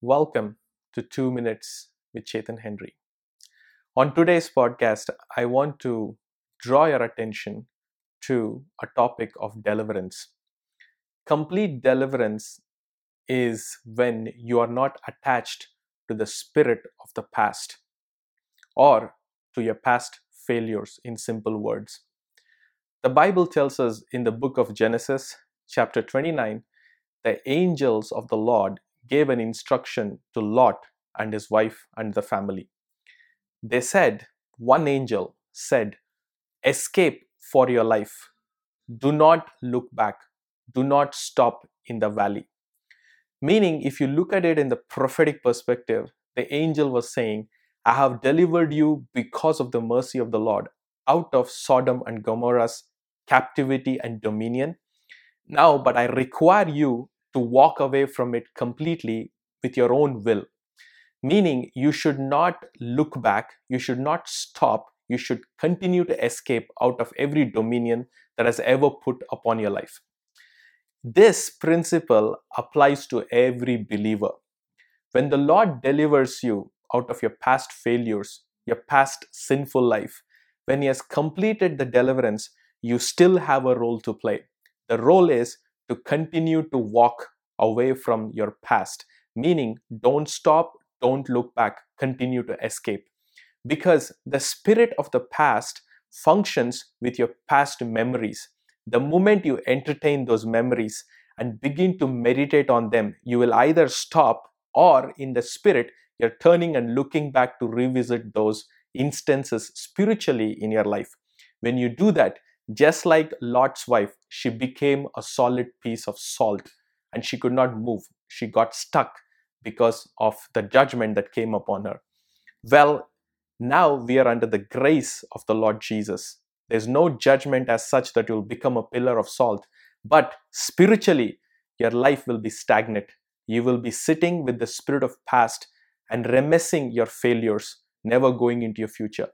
Welcome to Two Minutes with Chetan Henry. On today's podcast, I want to draw your attention to a topic of deliverance. Complete deliverance is when you are not attached to the spirit of the past or to your past failures, in simple words. The Bible tells us in the book of Genesis, chapter 29, the angels of the Lord gave an instruction to Lot and his wife and the family. They said, one angel said, Escape for your life. Do not look back. Do not stop in the valley. Meaning, if you look at it in the prophetic perspective, the angel was saying, I have delivered you because of the mercy of the Lord out of Sodom and Gomorrah's captivity and dominion. Now, but I require you to walk away from it completely with your own will. Meaning, you should not look back, you should not stop, you should continue to escape out of every dominion that has ever put upon your life. This principle applies to every believer. When the Lord delivers you out of your past failures, your past sinful life, when He has completed the deliverance, you still have a role to play. The role is to continue to walk away from your past, meaning don't stop, don't look back, continue to escape. Because the spirit of the past functions with your past memories. The moment you entertain those memories and begin to meditate on them, you will either stop or in the spirit, you're turning and looking back to revisit those instances spiritually in your life. When you do that, just like Lot's wife, she became a solid piece of salt and she could not move. She got stuck because of the judgment that came upon her. Well, now we are under the grace of the Lord Jesus. There's no judgment as such that you'll become a pillar of salt, but spiritually, your life will be stagnant. You will be sitting with the spirit of past and remissing your failures, never going into your future.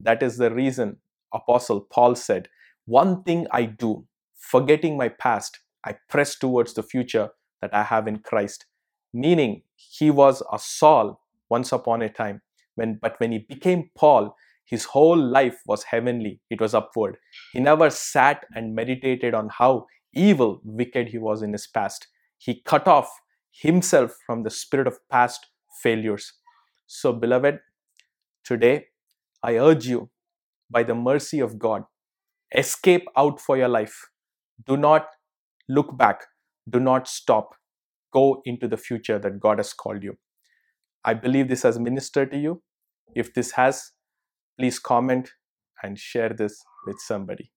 That is the reason Apostle Paul said, one thing I do, forgetting my past, I press towards the future that I have in Christ. Meaning, he was a Saul once upon a time, when, but when he became Paul, his whole life was heavenly, it was upward. He never sat and meditated on how evil, wicked he was in his past. He cut off himself from the spirit of past failures. So, beloved, today I urge you, by the mercy of God, escape out for your life. Do not look back. Do not stop. Go into the future that God has called you. I believe this has ministered to you. If this has, please comment and share this with somebody.